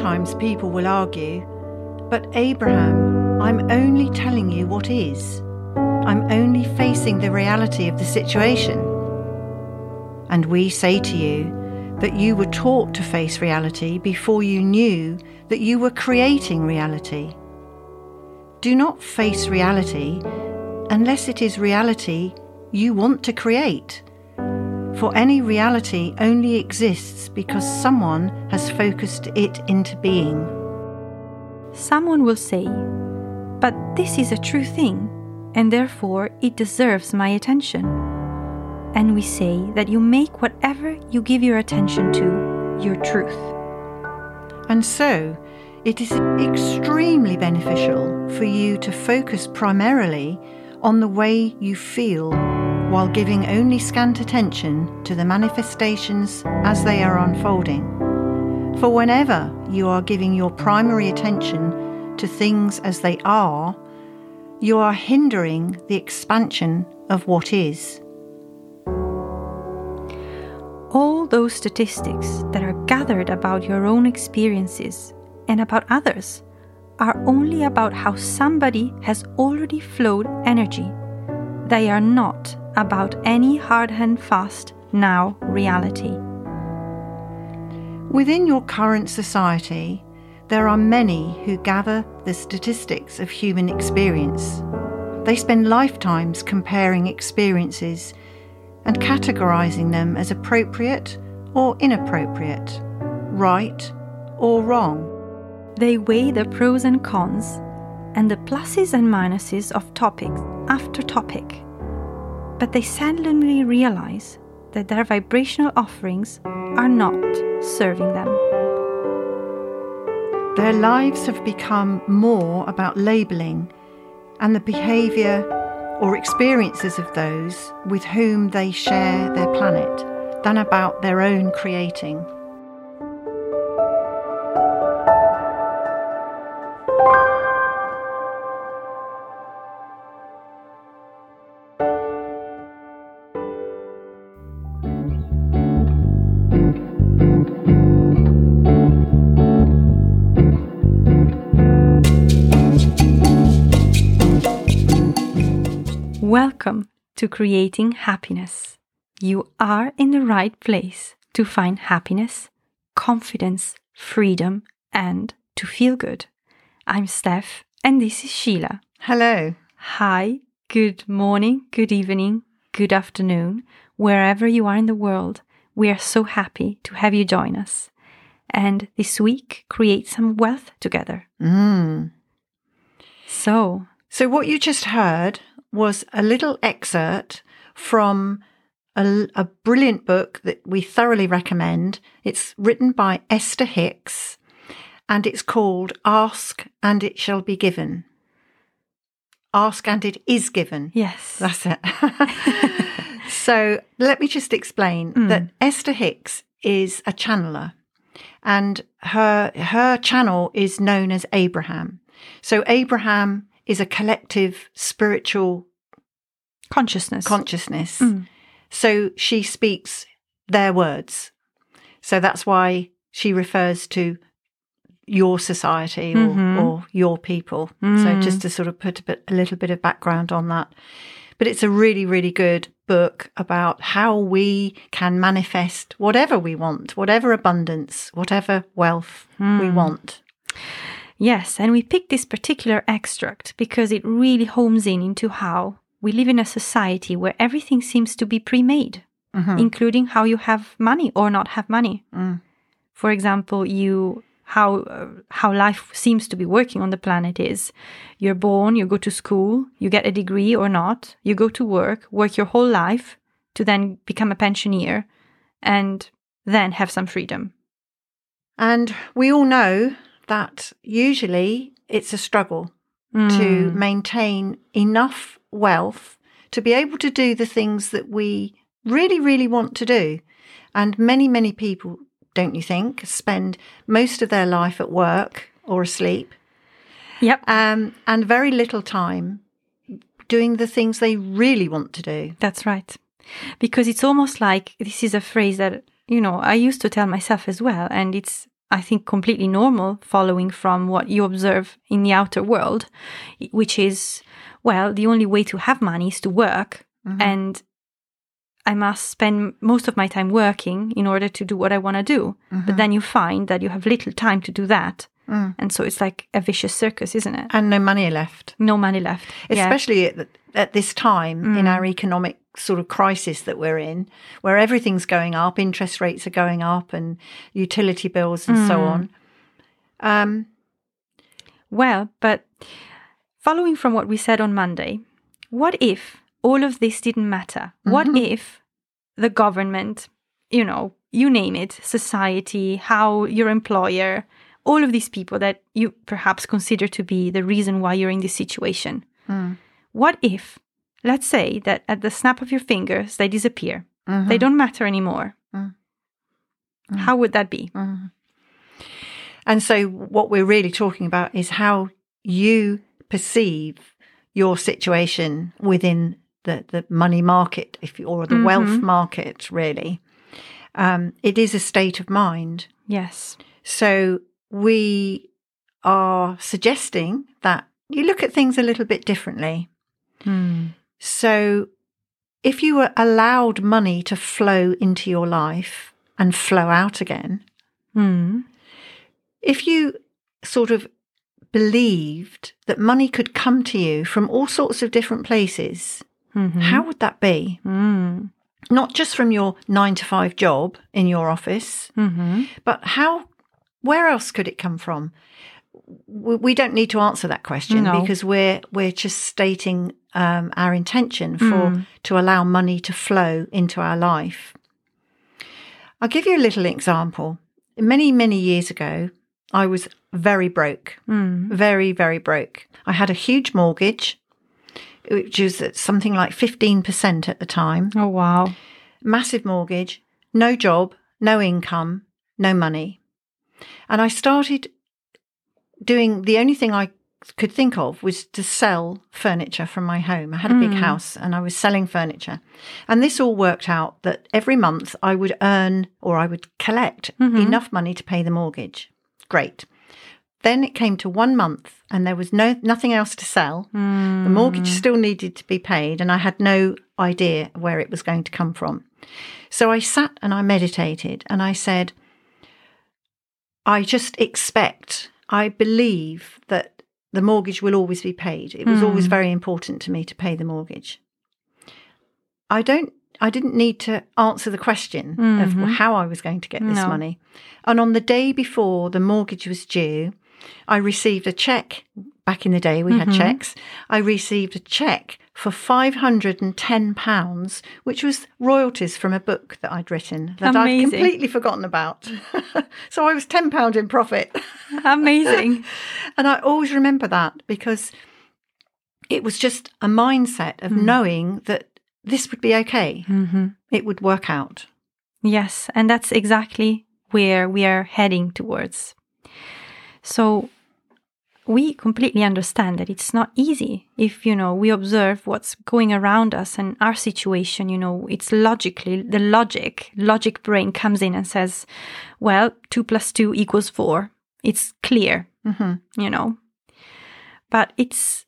sometimes people will argue, but Abraham, I'm only telling you what is. I'm only facing the reality of the situation. And we say to you that you were taught to face reality before you knew that you were creating reality. Do not face reality unless it is reality you want to create. For any reality only exists because someone has focused it into being. Someone will say, But this is a true thing, and therefore it deserves my attention. And we say that you make whatever you give your attention to your truth. And so, it is extremely beneficial for you to focus primarily on the way you feel while giving only scant attention to the manifestations as they are unfolding. For whenever you are giving your primary attention to things as they are, you are hindering the expansion of what is. All those statistics that are gathered about your own experiences and about others are only about how somebody has already flowed energy. They are not about any hard and fast now reality. Within your current society, there are many who gather the statistics of human experience. They spend lifetimes comparing experiences and categorizing them as appropriate or inappropriate, right or wrong. They weigh the pros and cons and the pluses and minuses of topic after topic but they suddenly realize that their vibrational offerings are not serving them. Their lives have become more about labeling and the behaviour or experiences of those with whom they share their planet than about their own creating. Welcome to Creating Happiness. You are in the right place to find happiness, confidence, freedom, and to feel good. I'm Steph, and this is Sheila. Hello. Hi, good morning, good evening, good afternoon, wherever you are in the world. We are so happy to have you join us. And this week, create some wealth together. Mm. So, So, what you just heard was a little excerpt from a, a brilliant book that we thoroughly recommend. It's written by Esther Hicks and it's called Ask and It Shall Be Given. Ask and It Is Given. yes. That's it. so let me just explain Mm. that Esther Hicks is a channeler and her her channel is known as Abraham. So Abraham is a collective spiritual Consciousness. consciousness. Mm. So she speaks their words. So that's why she refers to your society or, Mhm. or your people. So Mm. just to sort of put a, bit, a little bit of background on that. But it's a really, really good book about how we can manifest whatever we want, whatever abundance, whatever wealth we Mm. want. Yes, and we picked this particular extract because it really homes in into how we live in a society where everything seems to be pre made, Mhm. including how you have money or not have money. Mm. For example, you how uh, how life seems to be working on the planet is you're born, you go to school, you get a degree or not, you go to work, work your whole life to then become a pensioner and then have some freedom. And we all know that usually it's a struggle to Mm. maintain enough wealth to be able to do the things that we really, really want to do. And many, many people, don't you think, spend most of their life at work or asleep Yep. um, and very little time doing the things they really want to do. That's right. Because it's almost like this is a phrase that, you know, I used to tell myself as well. And it's I think, completely normal following from what you observe in the outer world, which is, well, the only way to have money is to work. Mm-hmm. And I must spend most of my time working in order to do what I want to do. But mm-hmm. then you find that you have little time to do that. Mm. And so it's like a vicious circus, isn't it? And no money left. No money left. Yeah. especially at, at this time in mm. our economic sort of crisis that we're in, where everything's going up, interest rates are going up, and utility bills and so mm. on. Um, Well, but following from what we said on Monday, what if all of this didn't matter? What mm-hmm. if the government, you know, you name it, society, how your employer, all of these people that you perhaps consider to be the reason why you're in this situation. Hmm. What if, let's say that at the snap of your fingers, they disappear? They mm-hmm. don't matter anymore. Mm. Mm. How would that be? Mm-hmm. and so, what we're really talking about is how you perceive your situation within the, the money market, if you, or the mm-hmm. wealth market, really. Um, it is a state of mind. Yes. So we are suggesting that you look at things a little bit differently. So if you were allowed money to flow into your life and flow out again, Hmm. if you sort of believed that money could come to you from all sorts of different places, how would that be? Hmm. Not just from your nine to five job in your office, Mm-hmm. but how, where else could it come from? We don't need to answer that question No. because we're we're just stating um, our intention for to allow money to flow into our life. I'll give you a little example. Many many years ago, I was very broke, very very broke. I had a huge mortgage, which was at something like fifteen percent at the time Oh, wow. massive mortgage, no job, no income, no money. And I started doing the only thing I could think of was to sell furniture from my home. I had a big hmm. house and I was selling furniture. And this all worked out that every month I would earn or I would collect mm-hmm. enough money to pay the mortgage. Great. Then it came to one month and there was no nothing else to sell. The hmm. mortgage still needed to be paid and I had no idea where it was going to come from. So I sat and I meditated and I said, I just expect, I believe that the mortgage will always be paid. It was always hmm. very important to me to pay the mortgage. I don't I didn't need to answer the question of mm-hmm. how I was going to get this No. money. And on the day before the mortgage was due, I received a check. Back in the day, we had mm-hmm. checks. I received a check for £510, which was royalties from a book that I'd written that I'd completely forgotten about. so I was £10 in profit. Amazing. And I always remember that because it was just a mindset of knowing that this would be okay. hmm It would work out. Yes, and that's exactly where we are heading towards. So we completely understand that it's not easy. If you know we observe what's going around us and our situation you know it's logically the logic logic brain comes in and says well 2 plus 2 equals 4 it's clear hmm you know. But it's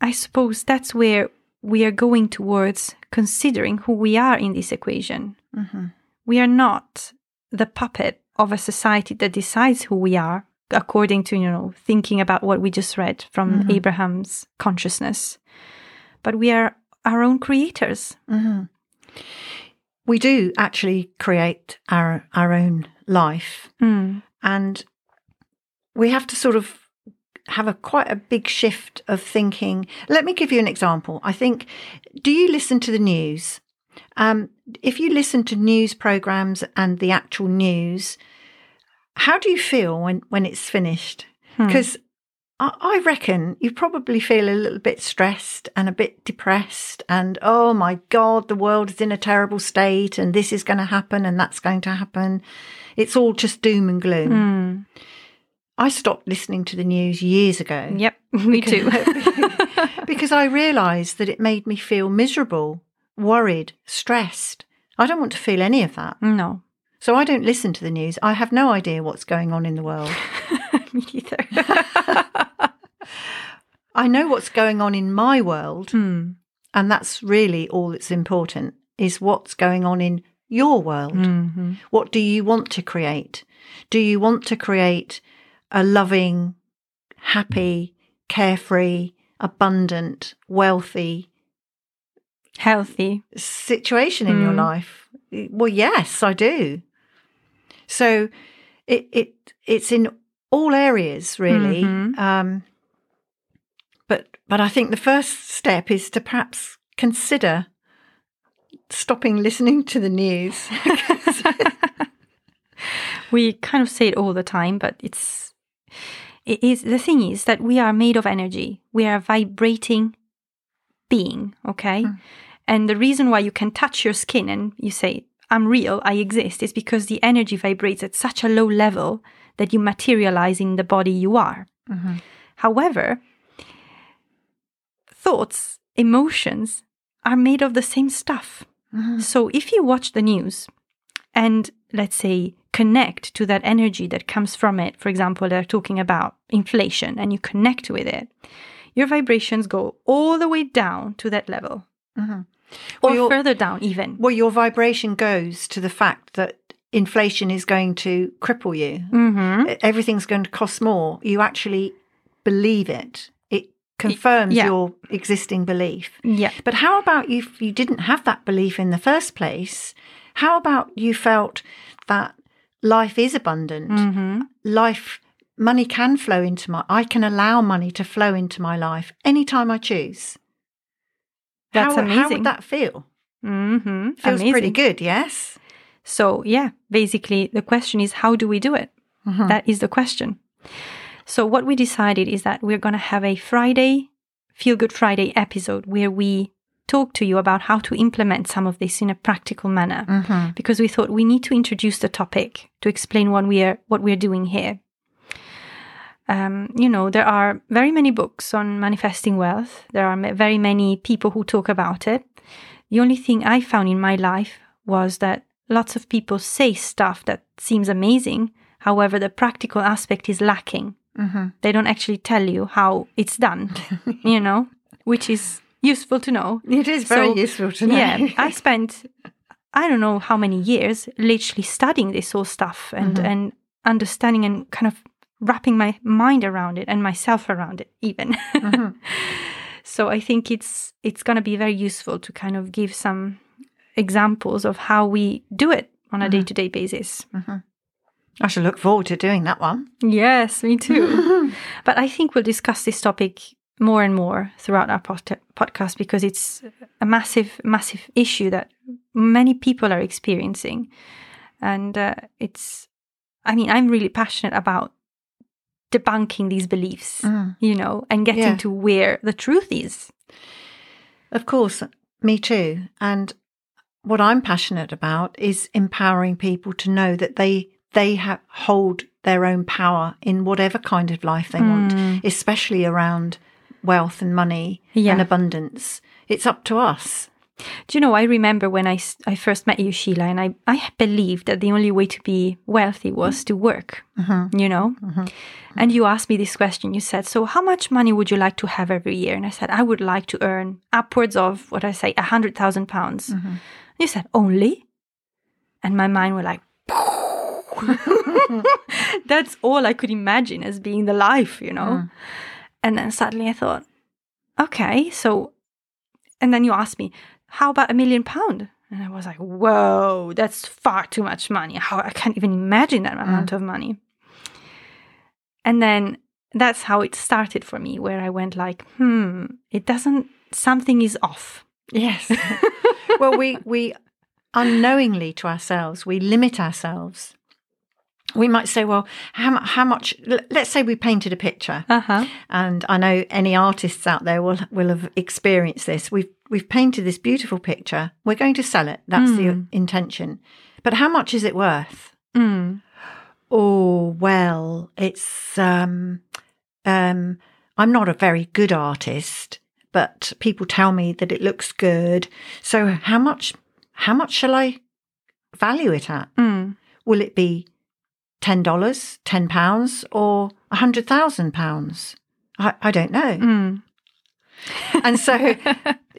i suppose that's where we are going towards considering who we are in this equation. Hmm we are not the puppet of a society that decides who we are according to you know thinking about what we just read from abraham's consciousness but we are our own creators hmm We do actually create our our own life, Mm. and we have to sort of have a quite a big shift of thinking. Let me give you an example. I think. Do you listen to the news? Um, if you listen to news programs and the actual news, how do you feel when when it's finished? Because I, I reckon you probably feel a little bit stressed and a bit depressed, and oh my God, the world is in a terrible state, and this is going to happen, and that's going to happen. It's all just doom and gloom. Mm. I stopped listening to the news years ago yep me too because I realised that it made me feel miserable, worried, stressed. I don't want to feel any of that. no So I don't listen to the news. I have no idea what's going on in the world. Me neither. I know what's going on in my world, Hmm. and that's really all that's important is what's going on in your world. Mhm. What do you want to create? Do you want to create a loving, happy, carefree, abundant, wealthy Healthy. situation in your Mm. life? Well, yes, I do. So it it it's in all areas really. Mhm. Um, but but I think the first step is to perhaps consider stopping listening to the news. we kind of say it all the time, but it's it is the thing is that we are made of energy. We are a vibrating being, okay? And the reason why you can touch your skin and you say, I'm real, I exist, is because the energy vibrates at such a low level that you materialize in the body you are. Mm-hmm. However, thoughts, emotions are made of the same stuff. Mm-hmm. So if you watch the news and let's say connect to that energy that comes from it, for example, they're talking about inflation and you connect with it, your vibrations go all the way down to that level. Mm-hmm. Or Well, further down, even. well, your vibration goes to the fact that inflation is going to cripple you. Mm-hmm. Everything's going to cost more. You actually believe it. It confirms yeah. your existing belief. Yeah. But how about if you didn't have that belief in the first place? How about you felt that life is abundant? Mm-hmm. Life, money can flow into my, I can allow money to flow into my life anytime I choose. That's how, How amazing. would that feel? Mm-hmm. Feels Amazing. pretty good, yes? So, yeah, basically, the question is how do we do it? Mhm. That is the question. So, what we decided is that we're going to have a Friday, Feel Good Friday episode where we talk to you about how to implement some of this in a practical manner. Mm-hmm. Because we thought we need to introduce the topic to explain what we are what we're doing here. Um, you know, there are very many books on manifesting wealth. There are very many people who talk about it. The only thing I found in my life was that lots of people say stuff that seems amazing. However, the practical aspect is lacking. Mm-hmm. They don't actually tell you how it's done, you know, which is useful to know. It is very So, useful to know. Yeah, I spent I don't know how many years literally studying this whole stuff and Mhm. and understanding and kind of wrapping my mind around it and myself around it even. Mhm. so I think it's it's going to be very useful to kind of give some examples of how we do it on a Mhm. day-to-day basis. I shall look forward to doing that one. Yes, me too. but I think we'll discuss this topic more and more throughout our pod- podcast because it's a massive, massive issue that many people are experiencing. And uh, it's, I mean, I'm really passionate about debunking these beliefs, Mm. you know, and getting Yeah. to where the truth is. Of course, me too. And what I'm passionate about is empowering people to know that they they have hold their own power in whatever kind of life they want, especially around wealth and money Yeah. and abundance. It's up to us. Do you know, I remember when I, I first met you, Sheila, and I, I believed that the only way to be wealthy was to work, mm-hmm. you know? Mm-hmm. Mm-hmm. And you asked me this question. You said, So, how much money would you like to have every year? And I said, I would like to earn upwards of what I say, a 100,000 pounds. And you said, Only? And my mind were like, That's all I could imagine as being the life, you know? Mm. And then suddenly I thought, okay, so, and then you asked me, how about a million pound? And I was like, whoa, that's far too much money. How I can't even imagine that amount of money. And then that's how it started for me, where I went like, hmm, it doesn't, something is off. Yes. well, we we unknowingly to ourselves we limit ourselves. We might say, well, how how much? Let's say we painted a picture, Uh huh. and I know any artists out there will will have experienced this. We've we've painted this beautiful picture. We're going to sell it. That's the intention. But how much is it worth? Mm. Oh well, it's um um I'm not a very good artist, but people tell me that it looks good. So how much how much shall I value it at? Mm. will it be $10, £10, or a £100,000? I, I don't know. Mm. And so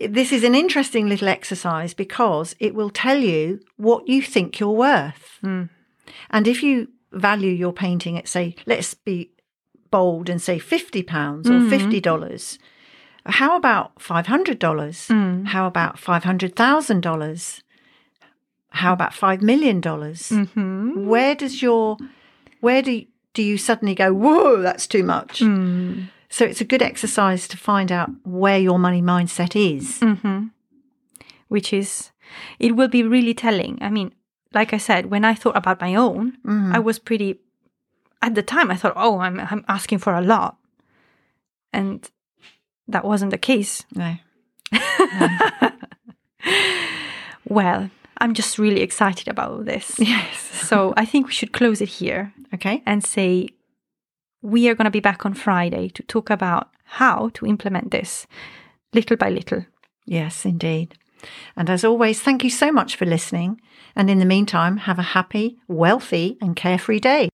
this is an interesting little exercise because it will tell you what you think you're worth. Mm. And if you value your painting at, say, let's be bold and say £50 or $50, how about $500? How about $500,000? How about $5 million? Mm-hmm. Where does your, where do, do you suddenly go, whoa, that's too much? Mm. So it's a good exercise to find out where your money mindset is. Mm-hmm. Which is, it will be really telling. I mean, like I said, when I thought about my own, I was pretty, at the time, I thought, oh, I'm, I'm asking for a lot. And that wasn't the case. No. Well, I'm just really excited about this. Yes. So I think we should close it here Okay. and say we are going to be back on Friday to talk about how to implement this little by little. Yes, indeed. And as always, thank you so much for listening. And in the meantime, have a happy, wealthy, and carefree day.